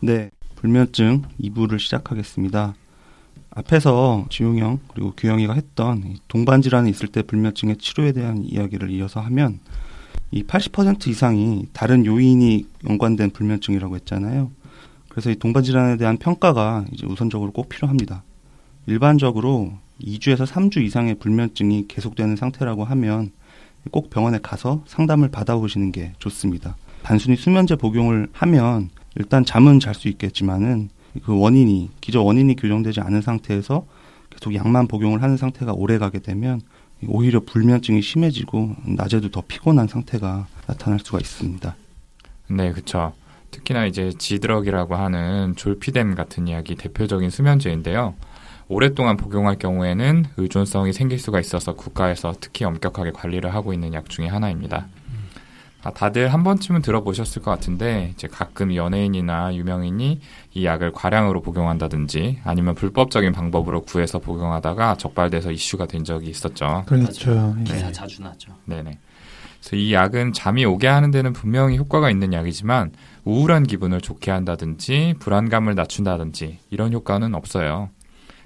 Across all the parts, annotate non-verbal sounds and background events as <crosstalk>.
네, 불면증 2부를 시작하겠습니다. 앞에서 지용형 그리고 규영이가 했던 동반 질환이 있을 때 불면증의 치료에 대한 이야기를 이어서 하면 이 80% 이상이 다른 요인이 연관된 불면증이라고 했잖아요. 그래서 이 동반 질환에 대한 평가가 이제 우선적으로 꼭 필요합니다. 일반적으로 2주에서 3주 이상의 불면증이 계속되는 상태라고 하면 꼭 병원에 가서 상담을 받아보시는 게 좋습니다. 단순히 수면제 복용을 하면 일단 잠은 잘 수 있겠지만은 그 원인이 기저 원인이 규정되지 않은 상태에서 계속 약만 복용을 하는 상태가 오래 가게 되면 오히려 불면증이 심해지고 낮에도 더 피곤한 상태가 나타날 수가 있습니다. 네, 그렇죠. 특히나 이제 지드럭이라고 하는 졸피뎀 같은 이야기 대표적인 수면제인데요. 오랫동안 복용할 경우에는 의존성이 생길 수가 있어서 국가에서 특히 엄격하게 관리를 하고 있는 약 중의 하나입니다. 아, 다들 한 번쯤은 들어보셨을 것 같은데 이제 가끔 연예인이나 유명인이 이 약을 과량으로 복용한다든지 아니면 불법적인 방법으로 구해서 복용하다가 적발돼서 이슈가 된 적이 있었죠. 그렇죠. 기사 네. 자주 나죠. 네네. 그래서 이 약은 잠이 오게 하는 데는 분명히 효과가 있는 약이지만 우울한 기분을 좋게 한다든지 불안감을 낮춘다든지 이런 효과는 없어요.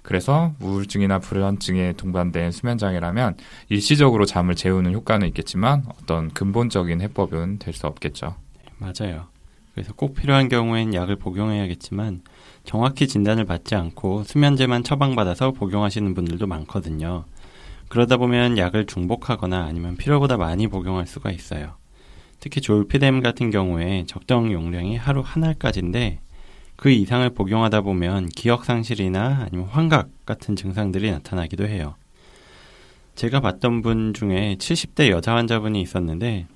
그래서 우울증이나 불안증에 동반된 수면 장애라면 일시적으로 잠을 재우는 효과는 있겠지만 어떤 근본적인 해법은 될 수 없겠죠. 맞아요. 그래서 꼭 필요한 경우엔 약을 복용해야겠지만 정확히 진단을 받지 않고 수면제만 처방받아서 복용하시는 분들도 많거든요. 그러다 보면 약을 중복하거나 아니면 필요보다 많이 복용할 수가 있어요. 특히 졸피뎀 같은 경우에 적정 용량이 하루 한 알까지인데 그 이상을 복용하다 보면 기억 상실이나 아니면 환각 같은 증상들이 나타나기도 해요. 제가 봤던 분 중에 70대 여자 환자분이 있었는데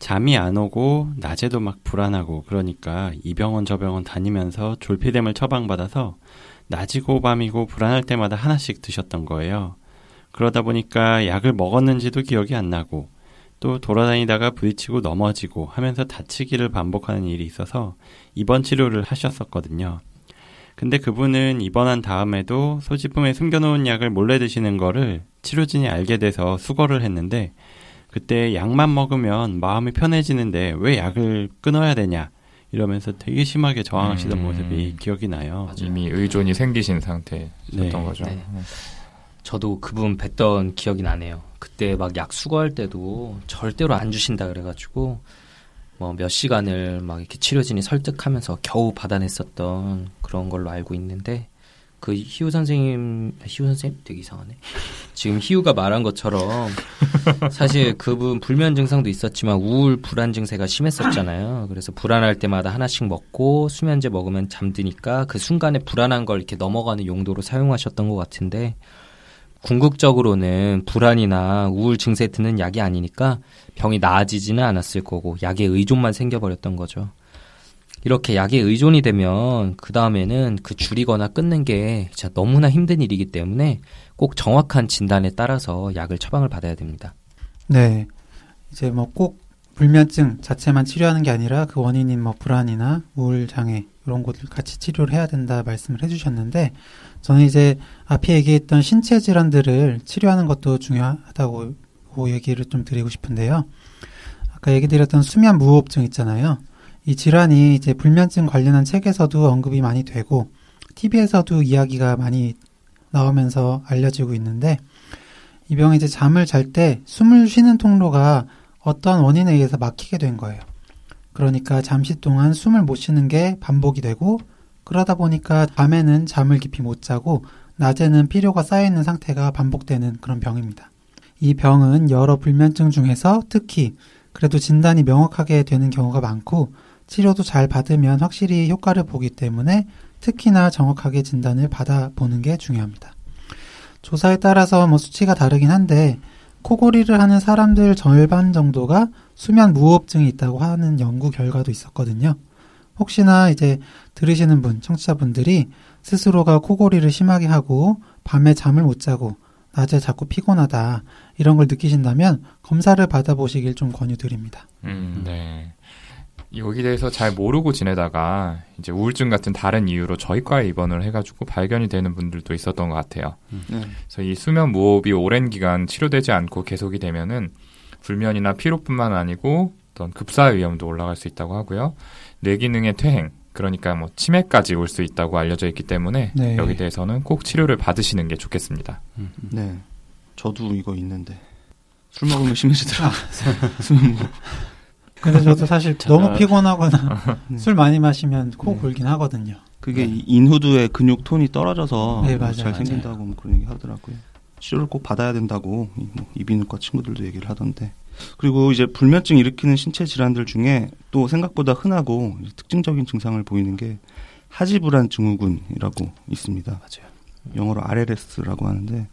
잠이 안 오고 낮에도 막 불안하고 그러니까 이 병원 저 병원 다니면서 졸피뎀을 처방받아서 낮이고 밤이고 불안할 때마다 하나씩 드셨던 거예요. 그러다 보니까 약을 먹었는지도 기억이 안 나고 또 돌아다니다가 부딪히고 넘어지고 하면서 다치기를 반복하는 일이 있어서 입원 치료를 하셨었거든요. 근데 그분은 입원한 다음에도 소지품에 숨겨놓은 약을 몰래 드시는 거를 치료진이 알게 돼서 수거를 했는데 그때 약만 먹으면 마음이 편해지는데 왜 약을 끊어야 되냐 이러면서 되게 심하게 저항하시던 음. 모습이 기억이 나요. 맞아요. 이미 의존이 생기신 상태였던 네. 거죠. 네. 저도 그분 뵀던 기억이 나네요. 그때 막 약 수거할 때도 절대로 안 주신다 그래가지고 뭐 몇 시간을 막 이렇게 치료진이 설득하면서 겨우 받아냈었던 그런 걸로 알고 있는데 그 희우 선생님 희우 선생님 되게 이상하네. 지금 희우가 말한 것처럼 사실 그분 불면 증상도 있었지만 우울 불안 증세가 심했었잖아요. 그래서 불안할 때마다 하나씩 먹고 수면제 먹으면 잠드니까 그 순간에 불안한 걸 이렇게 넘어가는 용도로 사용하셨던 것 같은데 궁극적으로는 불안이나 우울 증세에 드는 약이 아니니까 병이 나아지지는 않았을 거고 약에 의존만 생겨버렸던 거죠. 이렇게 약에 의존이 되면 그 다음에는 그 줄이거나 끊는 게 진짜 너무나 힘든 일이기 때문에 꼭 정확한 진단에 따라서 약을 처방을 받아야 됩니다. 네. 이제 뭐 꼭 불면증 자체만 치료하는 게 아니라 그 원인인 뭐 불안이나 우울 장애 이런 것들 같이 치료를 해야 된다 말씀을 해주셨는데 저는 이제 앞에 얘기했던 신체 질환들을 치료하는 것도 중요하다고 얘기를 좀 드리고 싶은데요. 아까 얘기 드렸던 수면 무호흡증 있잖아요. 이 질환이 이제 불면증 관련한 책에서도 언급이 많이 되고 TV에서도 이야기가 많이 나오면서 알려지고 있는데 이 병이 이제 잠을 잘 때 숨을 쉬는 통로가 어떤 원인에 의해서 막히게 된 거예요. 그러니까 잠시 동안 숨을 못 쉬는 게 반복이 되고 그러다 보니까 밤에는 잠을 깊이 못 자고 낮에는 피로가 쌓여있는 상태가 반복되는 그런 병입니다. 이 병은 여러 불면증 중에서 특히 그래도 진단이 명확하게 되는 경우가 많고 치료도 잘 받으면 확실히 효과를 보기 때문에 특히나 정확하게 진단을 받아보는 게 중요합니다. 조사에 따라서 뭐 수치가 다르긴 한데 코골이를 하는 사람들 절반 정도가 수면 무호흡증이 있다고 하는 연구 결과도 있었거든요. 혹시나 이제 들으시는 분, 청취자분들이 스스로가 코골이를 심하게 하고 밤에 잠을 못 자고 낮에 자꾸 피곤하다 이런 걸 느끼신다면 검사를 받아보시길 좀 권유드립니다. 음, 네. 여기 대해서 잘 모르고 지내다가 이제 우울증 같은 다른 이유로 저희과에 입원을 해가지고 발견이 되는 분들도 있었던 것 같아요. 음. 네. 그래서 이 수면 무호흡이 오랜 기간 치료되지 않고 계속이 되면은 불면이나 피로뿐만 아니고 어떤 급사 위험도 올라갈 수 있다고 하고요. 뇌 기능의 퇴행, 그러니까 뭐 치매까지 올 수 있다고 알려져 있기 때문에 네. 여기 대해서는 꼭 치료를 받으시는 게 좋겠습니다. 네. 저도 이거 있는데 술 먹으면 심해지더라. <laughs> 무- 근데 저도 사실 너무 피곤하거나 <laughs> 네. 술 많이 마시면 코 네. 골긴 하거든요. 그게 이 인후두의 근육 톤이 떨어져서 네, 맞아요, 잘. 생긴다고 뭐 그런 얘기 하더라고요. 치료를 꼭 받아야 된다고 이- 뭐 이비인후과 친구들도 얘기를 하던데. 그리고 이제 불면증 일으키는 신체 질환들 중에 또 생각보다 흔하고 특징적인 증상을 보이는 게 하지불안 증후군이라고 있습니다. 맞아요. 영어로 RLS라고 하는데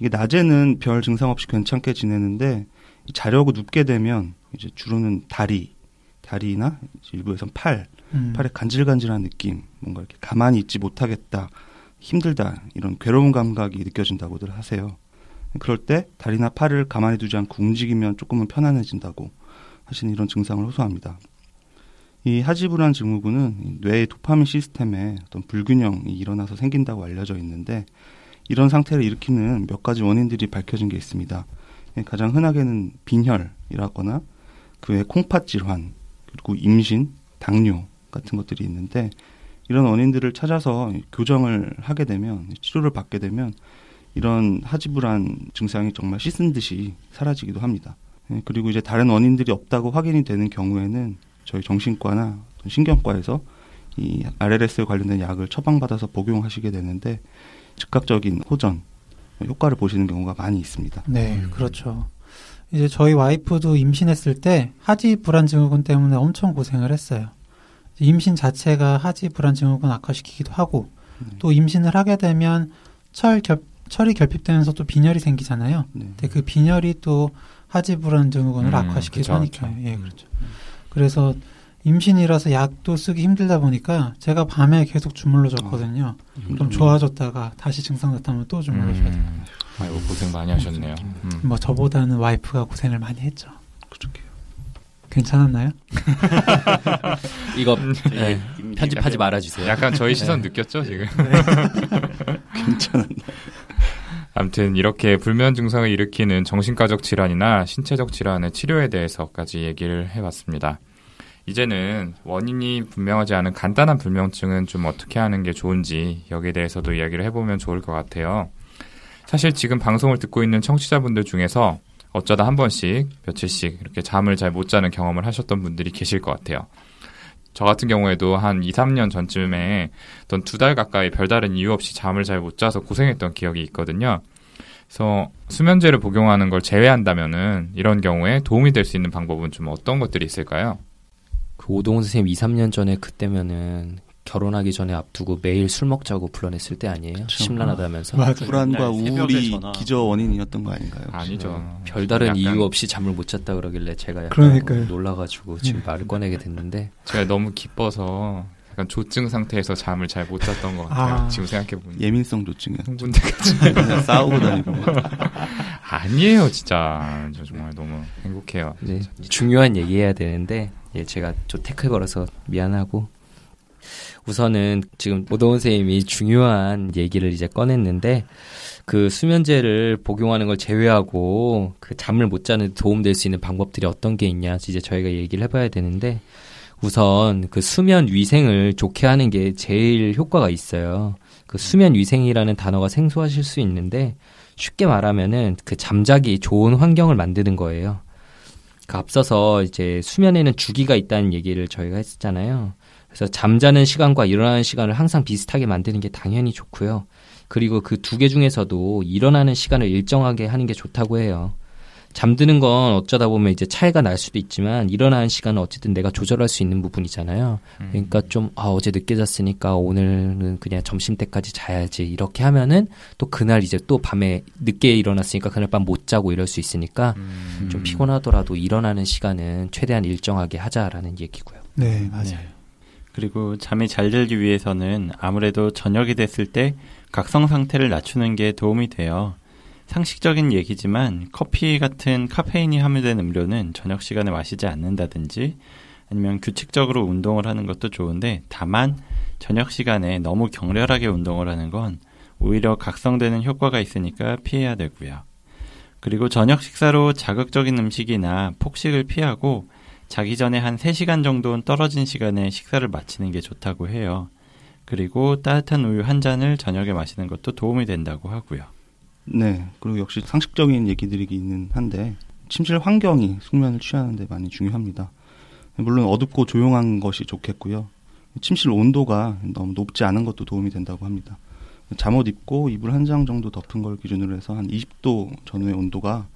이게 낮에는 별 증상 없이 괜찮게 지내는데 자려고 눕게 되면 이제 주로는 다리, 다리나 일부에선 팔, 음. 팔에 간질간질한 느낌, 뭔가 이렇게 가만히 있지 못하겠다, 힘들다 이런 괴로운 감각이 느껴진다고들 하세요. 그럴 때 다리나 팔을 가만히 두지 않고 움직이면 조금은 편안해진다고 하시는 이런 증상을 호소합니다. 이 하지불안 증후군은 이 뇌의 도파민 시스템에 어떤 불균형이 일어나서 생긴다고 알려져 있는데 이런 상태를 일으키는 몇 가지 원인들이 밝혀진 게 있습니다. 예, 가장 흔하게는 빈혈이라거나 그 외 콩팥 질환 그리고 임신, 당뇨 같은 것들이 있는데 이런 원인들을 찾아서 교정을 하게 되면 치료를 받게 되면 이런 하지불안 증상이 정말 씻은 듯이 사라지기도 합니다. 예, 그리고 이제 다른 원인들이 없다고 확인이 되는 경우에는 저희 정신과나 신경과에서 이 RLS에 관련된 약을 처방받아서 복용하시게 되는데 즉각적인 호전 효과를 보시는 경우가 많이 있습니다. 네, 음. 그렇죠. 이제 저희 와이프도 임신했을 때 하지 불안 증후군 때문에 엄청 고생을 했어요. 임신 자체가 하지 불안 증후군 악화시키기도 하고 네. 또 임신을 하게 되면 철 결, 철이 결핍되면서 또 빈혈이 생기잖아요. 네. 근데 그 빈혈이 또 하지 불안 증후군을 음, 하니까요. 그쵸. 예, 그렇죠. 그래서 임신이라서 약도 쓰기 힘들다 보니까 제가 밤에 계속 주물러 줬거든요. 좀 좋아졌다가 다시 증상 나타나면 또 주물러 줘야 돼요. 음, 아이고 고생 많이 하셨네요. 음. 뭐 저보다는 와이프가 고생을 많이 했죠. 그렇게 괜찮았나요? <laughs> 이거 네, 편집하지 말아주세요. 약간 저희 시선 느꼈죠 지금. <laughs> 괜찮은 아무튼 이렇게 불면 증상을 일으키는 정신과적 질환이나 신체적 질환의 치료에 대해서까지 얘기를 해봤습니다. 이제는 원인이 분명하지 않은 간단한 불면증은 좀 어떻게 하는 게 좋은지 여기에 대해서도 이야기를 해보면 좋을 것 같아요. 사실 지금 방송을 듣고 있는 청취자분들 중에서 어쩌다 한 번씩 며칠씩 이렇게 잠을 잘 못 자는 경험을 하셨던 분들이 계실 것 같아요. 저 같은 경우에도 한 2, 3년 전쯤에 어떤 두 달 가까이 별다른 이유 없이 잠을 잘 못 자서 고생했던 기억이 있거든요. 그래서 수면제를 복용하는 걸 제외한다면은 이런 경우에 도움이 될 수 있는 방법은 좀 어떤 것들이 있을까요? 그 오동훈 선생님 2, 3년 전에 그때면은 결혼하기 전에 앞두고 매일 술 먹자고 불러냈을 때 아니에요? 그쵸. 심란하다면서. 맞아요. 불안과 새벽에 우울이. 기저 원인이었던 거 아닌가요? 혹시? 아니죠. 별다른 약간 이유 없이 잠을 못 잤다 그러길래 제가 약간 그러니까요. 놀라가지고 지금 말을 꺼내게 됐는데 제가 너무 기뻐서 약간 조증 상태에서 잠을 잘 못 잤던 것 같아요. 아. 지금 생각해 보니 예민성 흥분돼가지고 <laughs> 그냥 싸우고 다니고 <laughs> 아니에요, 진짜. 저 정말 너무 행복해요. 네, 중요한 얘기해야 되는데 예, 제가 좀 태클 걸어서 미안하고 우선은 지금 오동훈 선생님이 중요한 얘기를 이제 꺼냈는데 그 수면제를 복용하는 걸 제외하고 그 잠을 못 자는 데 도움될 수 있는 방법들이 어떤 게 있냐 이제 저희가 얘기를 해봐야 되는데 우선 그 수면 위생을 좋게 하는 게 제일 효과가 있어요. 그 수면 위생이라는 단어가 생소하실 수 있는데 쉽게 말하면은 그 잠자기 좋은 환경을 만드는 거예요. 그 앞서서 이제 수면에는 주기가 있다는 얘기를 저희가 했었잖아요. 그래서 잠자는 시간과 일어나는 시간을 항상 비슷하게 만드는 게 당연히 좋고요. 그리고 그 두 개 중에서도 일어나는 시간을 일정하게 하는 게 좋다고 해요. 잠드는 건 어쩌다 보면 이제 차이가 날 수도 있지만 일어나는 시간은 어쨌든 내가 조절할 수 있는 부분이잖아요. 음. 그러니까 좀 아, 어제 늦게 잤으니까 오늘은 그냥 점심 때까지 자야지 이렇게 하면은 또 그날 이제 또 밤에 늦게 일어났으니까 그날 밤 못 자고 이럴 수 있으니까 음. 좀 피곤하더라도 일어나는 시간은 최대한 일정하게 하자라는 얘기고요. 네, 맞아요. 그리고 잠이 잘 들기 위해서는 아무래도 저녁이 됐을 때 각성 상태를 낮추는 게 도움이 돼요. 상식적인 얘기지만 커피 같은 카페인이 함유된 음료는 저녁 시간에 마시지 않는다든지 아니면 규칙적으로 운동을 하는 것도 좋은데 다만 저녁 시간에 너무 격렬하게 운동을 하는 건 오히려 각성되는 효과가 있으니까 피해야 되고요. 그리고 저녁 식사로 자극적인 음식이나 폭식을 피하고 자기 전에 한 3시간 정도는 떨어진 시간에 식사를 마치는 게 좋다고 해요. 그리고 따뜻한 우유 한 잔을 저녁에 마시는 것도 도움이 된다고 하고요. 네. 그리고 역시 상식적인 얘기들이기는 한데 침실 환경이 숙면을 취하는 데 많이 중요합니다. 물론 어둡고 조용한 것이 좋겠고요. 침실 온도가 너무 높지 않은 것도 도움이 된다고 합니다. 잠옷 입고 이불 한 장 정도 덮은 걸 기준으로 해서 한 20도 전후의 온도가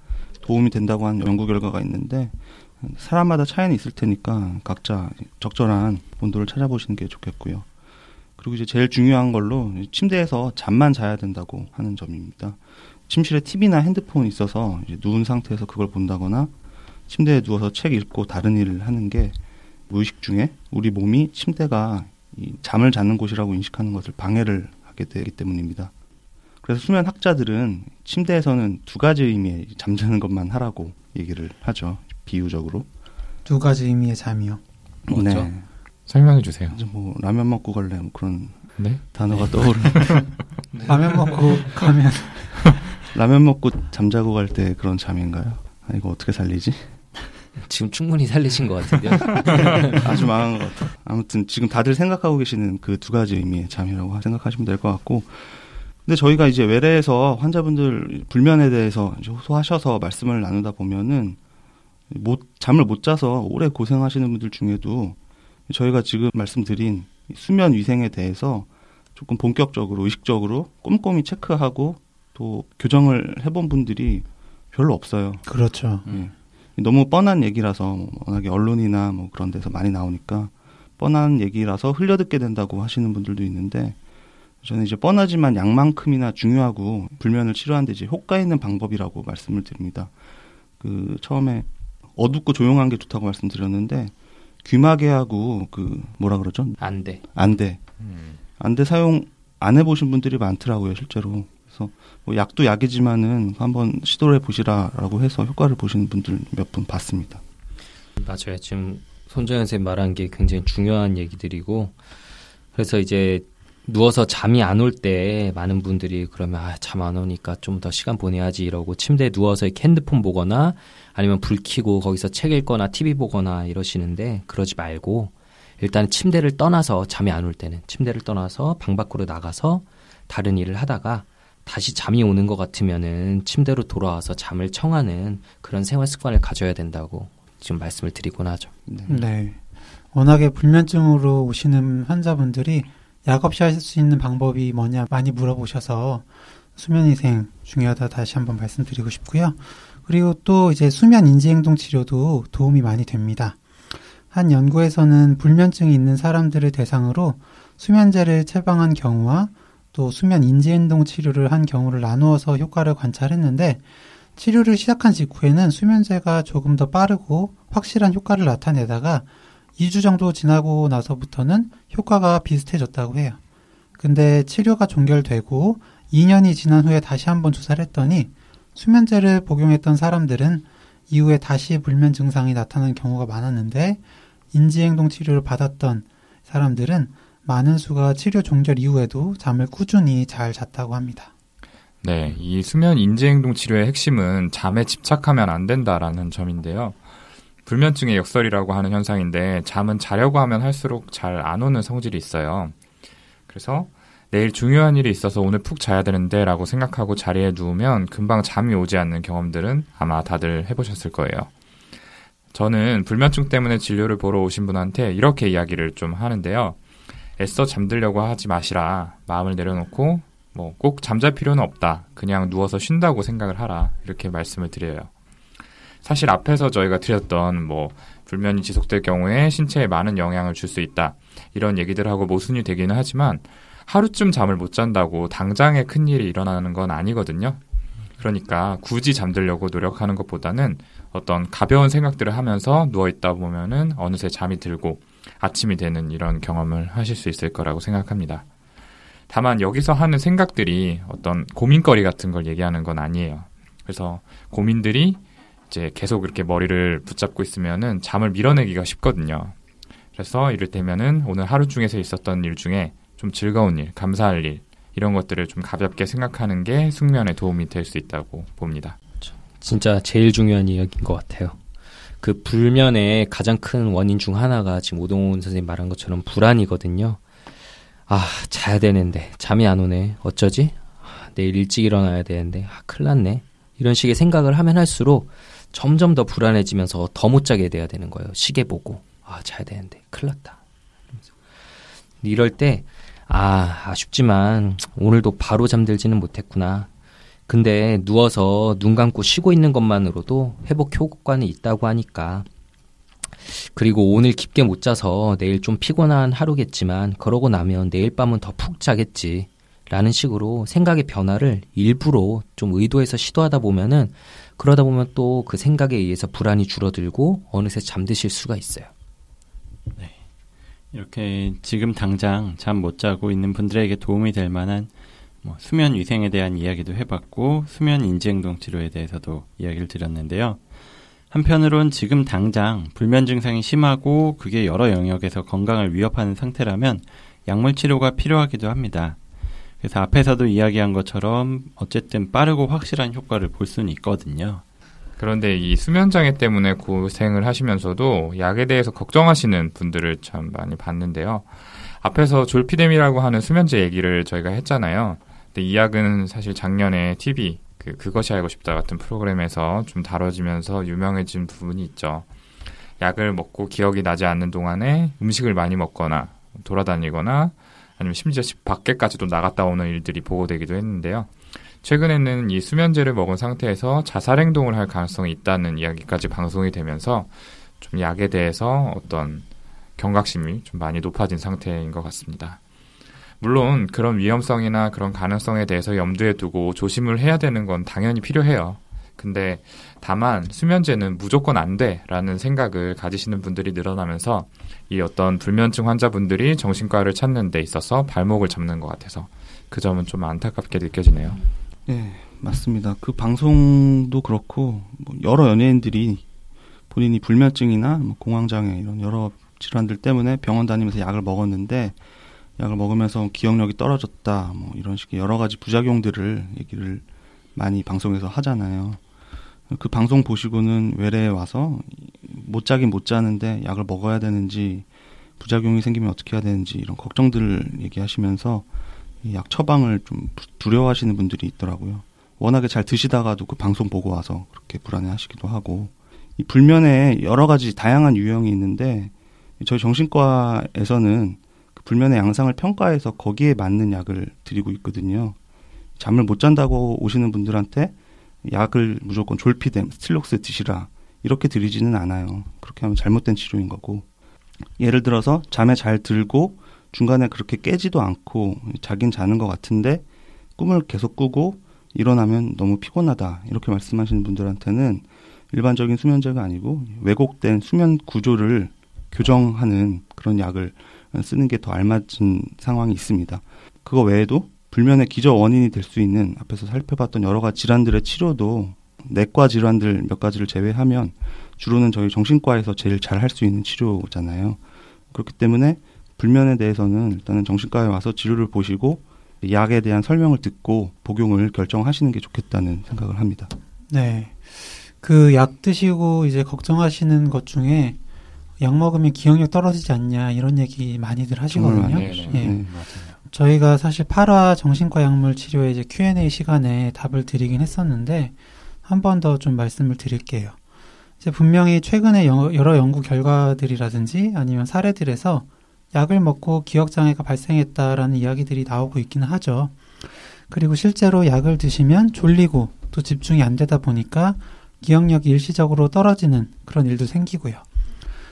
도움이 된다고 하는 연구 결과가 있는데 사람마다 차이는 있을 테니까 각자 적절한 온도를 찾아보시는 게 좋겠고요. 그리고 이제 제일 중요한 걸로 침대에서 잠만 자야 된다고 하는 점입니다. 침실에 TV나 핸드폰 있어서 누운 상태에서 그걸 본다거나 침대에 누워서 책 읽고 다른 일을 하는 게 무의식 중에 우리 몸이 침대가 잠을 자는 곳이라고 인식하는 것을 방해를 하게 되기 때문입니다. 그래서 수면 학자들은 침대에서는 두 가지 의미의 잠자는 것만 하라고 얘기를 하죠. 비유적으로. 두 가지 의미의 잠이요. 뭐죠? 네. 설명해 주세요. 뭐 라면 먹고 갈래 뭐 그런 네? 단어가 떠오르는. <laughs> 네. 라면 먹고 가면 <laughs> 라면 먹고 잠자고 갈 때 그런 잠인가요? 아, 이거 어떻게 살리지? 지금 충분히 살리신 것 같은데요. <laughs> 아주 망한 것 같아요. 아무튼 지금 다들 생각하고 계시는 그 두 가지 의미의 잠이라고 생각하시면 될 것 같고 근데 저희가 이제 외래에서 환자분들 불면에 대해서 호소하셔서 말씀을 나누다 보면은 못 잠을 못 자서 오래 고생하시는 분들 중에도 저희가 지금 말씀드린 수면 위생에 대해서 조금 본격적으로 의식적으로 꼼꼼히 체크하고 또 교정을 해본 분들이 별로 없어요. 그렇죠. 예. 너무 뻔한 얘기라서 뭐 워낙에 언론이나 뭐 그런 데서 많이 나오니까 뻔한 얘기라서 흘려듣게 된다고 하시는 분들도 있는데 저는 이제 뻔하지만 양만큼이나 중요하고 불면을 치료하는 데 이제 효과 있는 방법이라고 말씀을 드립니다. 그 처음에 어둡고 조용한 게 좋다고 말씀드렸는데 귀마개하고 그 뭐라 그러죠? 안대. 안대. 음. 안대 사용 안 해보신 분들이 많더라고요, 실제로. 그래서 뭐 약도 약이지만은 한번 시도를 해보시라라고 해서 효과를 보시는 분들 몇 분 봤습니다. 맞아요. 지금 손정현 선생님 말한 게 굉장히 중요한 얘기들이고 그래서 이제 누워서 잠이 안 올 때 많은 분들이 그러면 아, 잠 안 오니까 좀 더 시간 보내야지 이러고 침대에 누워서 이렇게 핸드폰 보거나 아니면 불 켜고 거기서 책 읽거나 TV 보거나 이러시는데 그러지 말고 일단 침대를 떠나서 잠이 안 올 때는 침대를 떠나서 방 밖으로 나가서 다른 일을 하다가 다시 잠이 오는 것 같으면은 침대로 돌아와서 잠을 청하는 그런 생활 습관을 가져야 된다고 지금 말씀을 드리곤 하죠. 네. 네. 워낙에 불면증으로 오시는 환자분들이 약 없이 하실 수 있는 방법이 뭐냐 많이 물어보셔서 수면 위생 중요하다 다시 한번 말씀드리고 싶고요. 그리고 또 이제 수면 인지 행동 치료도 도움이 많이 됩니다. 한 연구에서는 불면증이 있는 사람들을 대상으로 수면제를 처방한 경우와 또 수면 인지 행동 치료를 한 경우를 나누어서 효과를 관찰했는데 치료를 시작한 직후에는 수면제가 조금 더 빠르고 확실한 효과를 나타내다가 2주 정도 지나고 나서부터는 효과가 비슷해졌다고 해요. 근데 치료가 종결되고 2년이 지난 후에 다시 한번 조사를 했더니 수면제를 복용했던 사람들은 이후에 다시 불면 증상이 나타나는 경우가 많았는데 인지행동 치료를 받았던 사람들은 많은 수가 치료 종결 이후에도 잠을 꾸준히 잘 잤다고 합니다. 네, 이 수면 인지행동 치료의 핵심은 잠에 집착하면 안 된다라는 점인데요. 불면증의 역설이라고 하는 현상인데 잠은 자려고 하면 할수록 잘 안 오는 성질이 있어요. 그래서 내일 중요한 일이 있어서 오늘 푹 자야 되는데 라고 생각하고 자리에 누우면 금방 잠이 오지 않는 경험들은 아마 다들 해보셨을 거예요. 저는 불면증 때문에 진료를 보러 오신 분한테 이렇게 이야기를 좀 하는데요. 애써 잠들려고 하지 마시라. 마음을 내려놓고 뭐 꼭 잠잘 필요는 없다. 그냥 누워서 쉰다고 생각을 하라. 이렇게 말씀을 드려요. 사실 앞에서 저희가 드렸던 뭐 불면이 지속될 경우에 신체에 많은 영향을 줄 수 있다. 이런 얘기들하고 모순이 되기는 하지만 하루쯤 잠을 못 잔다고 당장에 큰 일이 일어나는 건 아니거든요. 그러니까 굳이 잠들려고 노력하는 것보다는 어떤 가벼운 생각들을 하면서 누워 있다 보면은 어느새 잠이 들고 아침이 되는 이런 경험을 하실 수 있을 거라고 생각합니다. 다만 여기서 하는 생각들이 어떤 고민거리 같은 걸 얘기하는 건 아니에요. 그래서 고민들이 이제 계속 이렇게 머리를 붙잡고 있으면은 잠을 밀어내기가 쉽거든요. 그래서 이를테면은 오늘 하루 중에서 있었던 일 중에 좀 즐거운 일, 감사할 일, 이런 것들을 좀 가볍게 생각하는 게 숙면에 도움이 될 수 있다고 봅니다. 진짜 제일 중요한 이야기인 것 같아요. 그 불면의 가장 큰 원인 중 하나가 지금 오동훈 선생님 말한 것처럼 불안이거든요. 아, 자야 되는데 잠이 안 오네. 어쩌지? 아, 내일 일찍 일어나야 되는데 아, 큰일 났네. 이런 식의 생각을 하면 할수록 점점 더 불안해지면서 더 못 자게 돼야 되는 거예요. 시계 보고 아, 자야 되는데 큰일 났다. 이럴 때 아, 아쉽지만 오늘도 바로 잠들지는 못했구나. 근데 누워서 눈 감고 쉬고 있는 것만으로도 회복 효과는 있다고 하니까. 그리고 오늘 깊게 못 자서 내일 좀 피곤한 하루겠지만 그러고 나면 내일 밤은 더 푹 자겠지. 라는 식으로 생각의 변화를 일부러 좀 의도해서 시도하다 보면은 그러다 보면 또 그 생각에 의해서 불안이 줄어들고 어느새 잠드실 수가 있어요. 네. 이렇게 지금 당장 잠 못 자고 있는 분들에게 도움이 될 만한 뭐 수면 위생에 대한 이야기도 해봤고 수면 인지행동 치료에 대해서도 이야기를 드렸는데요. 한편으론 지금 당장 불면 증상이 심하고 그게 여러 영역에서 건강을 위협하는 상태라면 약물 치료가 필요하기도 합니다. 그래서 앞에서도 이야기한 것처럼 어쨌든 빠르고 확실한 효과를 볼 수는 있거든요. 그런데 이 수면 장애 때문에 고생을 하시면서도 약에 대해서 걱정하시는 분들을 참 많이 봤는데요. 앞에서 졸피뎀이라고 하는 수면제 얘기를 저희가 했잖아요. 근데 이 약은 사실 작년에 TV 그 그것이 알고 싶다 같은 프로그램에서 좀 다뤄지면서 유명해진 부분이 있죠. 약을 먹고 기억이 나지 않는 동안에 음식을 많이 먹거나 돌아다니거나 아니면 심지어 집 밖에까지도 나갔다 오는 일들이 보고되기도 했는데요. 최근에는 이 수면제를 먹은 상태에서 자살 행동을 할 가능성이 있다는 이야기까지 방송이 되면서 좀 약에 대해서 어떤 경각심이 좀 많이 높아진 상태인 것 같습니다. 물론 그런 위험성이나 그런 가능성에 대해서 염두에 두고 조심을 해야 되는 건 당연히 필요해요. 근데 다만 수면제는 무조건 안 돼라는 생각을 가지시는 분들이 늘어나면서 이 어떤 불면증 환자분들이 정신과를 찾는 데 있어서 발목을 잡는 것 같아서 그 점은 좀 안타깝게 느껴지네요. 네, 맞습니다. 그 방송도 그렇고 뭐 여러 연예인들이 본인이 불면증이나 뭐 공황장애 이런 여러 질환들 때문에 병원 다니면서 약을 먹었는데 약을 먹으면서 기억력이 떨어졌다 뭐 이런 식의 여러 가지 부작용들을 얘기를 많이 방송에서 하잖아요. 그 방송 보시고는 외래에 와서 못 자긴 못 자는데 약을 먹어야 되는지 부작용이 생기면 어떻게 해야 되는지 이런 걱정들을 얘기하시면서 약 처방을 좀 두려워하시는 분들이 있더라고요. 워낙에 잘 드시다가도 그 방송 보고 와서 그렇게 불안해하시기도 하고 이 불면에 여러 가지 다양한 유형이 있는데 저희 정신과에서는 그 불면의 양상을 평가해서 거기에 맞는 약을 드리고 있거든요. 잠을 못 잔다고 오시는 분들한테 약을 무조건 졸피뎀, 스틸록스 드시라 이렇게 드리지는 않아요. 그렇게 하면 잘못된 치료인 거고 예를 들어서 잠에 잘 들고 중간에 그렇게 깨지도 않고 자긴 자는 것 같은데 꿈을 계속 꾸고 일어나면 너무 피곤하다 이렇게 말씀하시는 분들한테는 일반적인 수면제가 아니고 왜곡된 수면 구조를 교정하는 그런 약을 쓰는 게 더 알맞은 상황이 있습니다. 그거 외에도 불면의 기저 원인이 될 수 있는 앞에서 살펴봤던 여러 가지 질환들의 치료도 내과 질환들 몇 가지를 제외하면 주로는 저희 정신과에서 제일 잘 할 수 있는 치료잖아요. 그렇기 때문에 불면에 대해서는 일단은 정신과에 와서 치료를 보시고 약에 대한 설명을 듣고 복용을 결정하시는 게 좋겠다는 생각을 합니다. 네. 그 약 드시고 이제 걱정하시는 것 중에 약 먹으면 기억력 떨어지지 않냐 이런 얘기 많이들 하시거든요. 네, 네, 예. 저희가 사실 8화 정신과 약물 치료의 이제 Q&A 시간에 답을 드리긴 했었는데 한 번 더 좀 말씀을 드릴게요. 이제 분명히 최근에 여- 여러 연구 결과들이라든지 아니면 사례들에서 약을 먹고 기억 장애가 발생했다라는 이야기들이 나오고 있기는 하죠. 그리고 실제로 약을 드시면 졸리고 또 집중이 안 되다 보니까 기억력이 일시적으로 떨어지는 그런 일도 생기고요.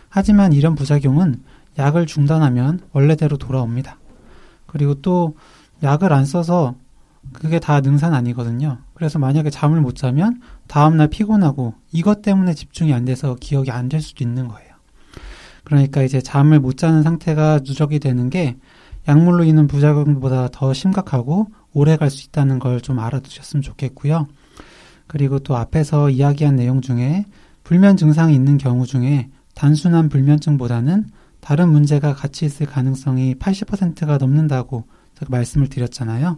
하지만 이런 부작용은 약을 중단하면 원래대로 돌아옵니다. 그리고 또 약을 안 써서 그게 다 능산 아니거든요. 그래서 만약에 잠을 못 자면 다음날 피곤하고 이것 때문에 집중이 안 돼서 기억이 안 될 수도 있는 거예요. 그러니까 이제 잠을 못 자는 상태가 누적이 되는 게 약물로 인한 부작용보다 더 심각하고 오래 갈 수 있다는 걸 좀 알아두셨으면 좋겠고요. 그리고 또 앞에서 이야기한 내용 중에 불면 증상이 있는 경우 중에 단순한 불면증보다는 다른 문제가 같이 있을 가능성이 80%가 넘는다고 제가 말씀을 드렸잖아요.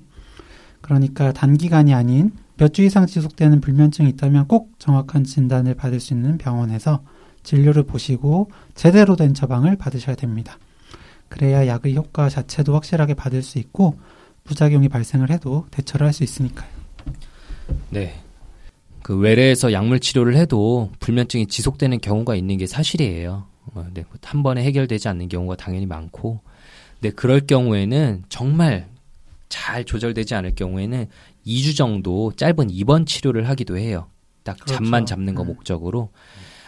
그러니까 단기간이 아닌 몇 주 이상 지속되는 불면증이 있다면 꼭 정확한 진단을 받을 수 있는 병원에서 진료를 보시고 제대로 된 처방을 받으셔야 됩니다. 그래야 약의 효과 자체도 확실하게 받을 수 있고 부작용이 발생을 해도 대처를 할 수 있으니까요. 네. 그 외래에서 약물 치료를 해도 불면증이 지속되는 경우가 있는 게 사실이에요. 어, 네, 한 번에 해결되지 않는 경우가 당연히 많고, 네, 그럴 경우에는 정말 잘 조절되지 않을 경우에는 2주 정도 짧은 입원 치료를 하기도 해요. 딱 그렇죠. 잠만 잡는 거 음. 목적으로.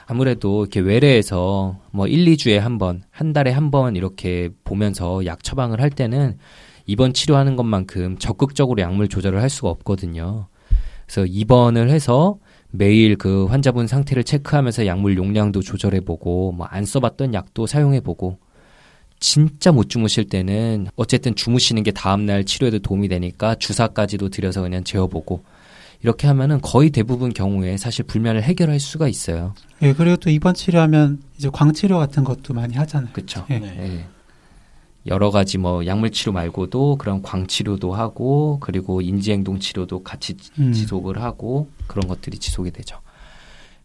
아무래도 이렇게 외래에서 뭐 1, 2주에 한 번, 한 달에 한 번 이렇게 보면서 약 처방을 할 때는 입원 치료하는 것만큼 적극적으로 약물 조절을 할 수가 없거든요. 그래서 입원을 해서 매일 그 환자분 상태를 체크하면서 약물 용량도 조절해보고 뭐 안 써봤던 약도 사용해보고 진짜 못 주무실 때는 어쨌든 주무시는 게 다음날 치료에도 도움이 되니까 주사까지도 들여서 그냥 재워보고 이렇게 하면은 거의 대부분 경우에 사실 불면을 해결할 수가 있어요. 예, 그리고 또 입원 치료하면 이제 광치료 같은 것도 많이 하잖아요. 그렇죠. 예. 예. 여러 가지 뭐 약물 치료 말고도 그런 광 치료도 하고 그리고 인지행동 치료도 같이 음. 지속을 하고 그런 것들이 지속이 되죠.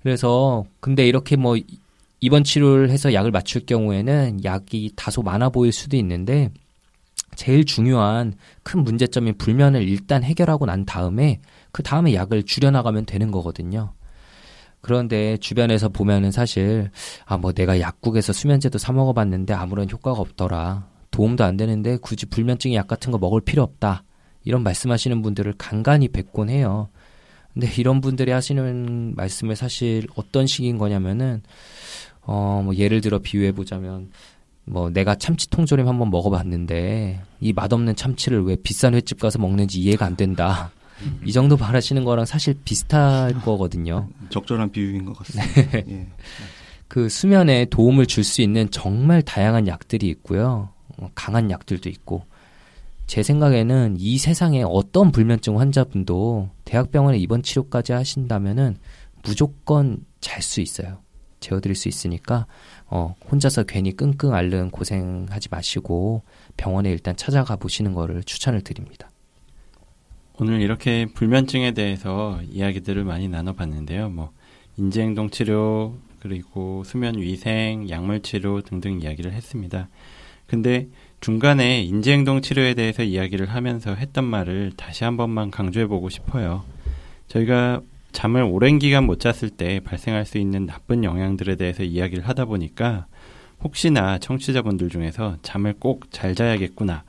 그래서 근데 이렇게 뭐 입원 치료를 해서 약을 맞출 경우에는 약이 다소 많아 보일 수도 있는데 제일 중요한 큰 문제점인 불면을 일단 해결하고 난 다음에 그 다음에 약을 줄여나가면 되는 거거든요. 그런데 주변에서 보면은 사실 아 뭐 내가 약국에서 수면제도 사 먹어봤는데 아무런 효과가 없더라 도움도 안 되는데 굳이 불면증 약 같은 거 먹을 필요 없다 이런 말씀하시는 분들을 간간히 뵙곤 해요. 근데 이런 분들이 하시는 말씀을 사실 어떤 식인 거냐면은 어 뭐 예를 들어 비유해 보자면 뭐 내가 참치 통조림 한번 먹어봤는데 이 맛없는 참치를 왜 비싼 횟집 가서 먹는지 이해가 안 된다. <laughs> 이 정도 말하시는 거랑 사실 비슷할 거거든요. 적절한 비유인 것 같습니다. 예. 그 수면에 도움을 줄 수 있는 정말 다양한 약들이 있고요. 어, 강한 약들도 있고. 제 생각에는 이 세상에 어떤 불면증 환자분도 대학병원에 입원 치료까지 하신다면은 무조건 잘 수 있어요. 재워드릴 수 있으니까 어, 혼자서 괜히 끙끙 앓는 고생하지 마시고 병원에 일단 찾아가 보시는 거를 추천을 드립니다. 오늘 이렇게 불면증에 대해서 이야기들을 많이 나눠봤는데요. 뭐 인지행동 치료 그리고 수면 위생, 약물 치료 등등 이야기를 했습니다. 근데 중간에 인지행동 치료에 대해서 이야기를 하면서 했던 말을 다시 한 번만 강조해 보고 싶어요. 저희가 잠을 오랜 기간 못 잤을 때 발생할 수 있는 나쁜 영향들에 대해서 이야기를 하다 보니까 혹시나 청취자분들 중에서 잠을 꼭 잘 자야겠구나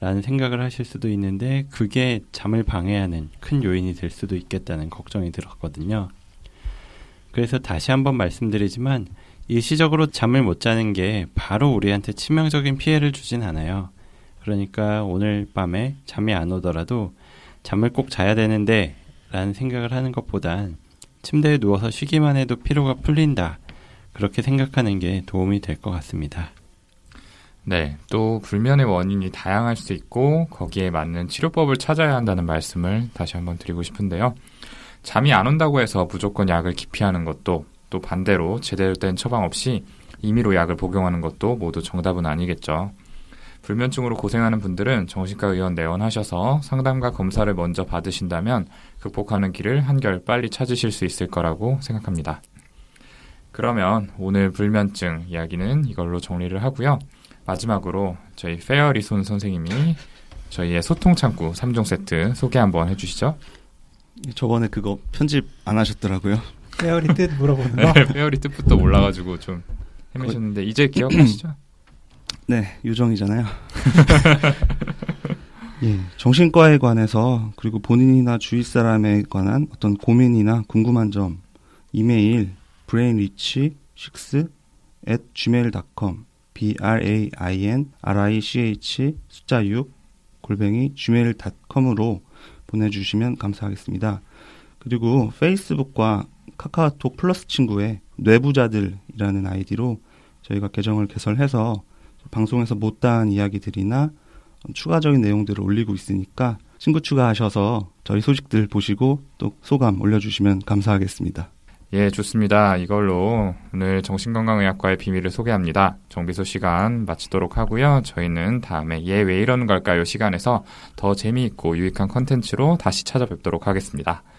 라는 생각을 하실 수도 있는데 그게 잠을 방해하는 큰 요인이 될 수도 있겠다는 걱정이 들었거든요. 그래서 다시 한번 말씀드리지만 일시적으로 잠을 못 자는 게 바로 우리한테 치명적인 피해를 주진 않아요. 그러니까 오늘 밤에 잠이 안 오더라도 잠을 꼭 자야 되는데 라는 생각을 하는 것보단 침대에 누워서 쉬기만 해도 피로가 풀린다. 그렇게 생각하는 게 도움이 될 것 같습니다. 네, 또 불면의 원인이 다양할 수 있고 거기에 맞는 치료법을 찾아야 한다는 말씀을 다시 한번 드리고 싶은데요. 잠이 안 온다고 해서 무조건 약을 기피하는 것도 또 반대로 제대로 된 처방 없이 임의로 약을 복용하는 것도 모두 정답은 아니겠죠. 불면증으로 고생하는 분들은 정신과 의원 내원하셔서 상담과 검사를 먼저 받으신다면 극복하는 길을 한결 빨리 찾으실 수 있을 거라고 생각합니다. 그러면 오늘 불면증 이야기는 이걸로 정리를 하고요. 마지막으로 저희 페어리손 선생님이 저희의 소통 창구 3종 세트 소개 한번 해주시죠. 저번에 그거 편집 안 하셨더라고요. 페어리 뜻 물어보는 거. 네, <laughs> 페어리 뜻부터 몰라가지고 좀 헤매셨는데 이제 기억하시죠? 네, 유정이잖아요. <laughs> 예, 정신과에 관해서 그리고 본인이나 주위 사람에 관한 어떤 고민이나 궁금한 점 이메일 brainrich6 at gmail.com b r a i n r i c h 숫자 6 골뱅이 gmail.com으로 보내주시면 감사하겠습니다. 그리고 페이스북과 카카오톡 플러스 친구에 뇌부자들이라는 아이디로 저희가 계정을 개설해서 방송에서 못다한 이야기들이나 추가적인 내용들을 올리고 있으니까 친구 추가하셔서 저희 소식들 보시고 또 소감 올려주시면 감사하겠습니다. 예, 좋습니다. 이걸로 오늘 정신건강의학과의 비밀을 소개합니다. 정비소 시간 마치도록 하고요. 저희는 다음에 얘 왜 이러는 걸까요? 시간에서 더 재미있고 유익한 컨텐츠로 다시 찾아뵙도록 하겠습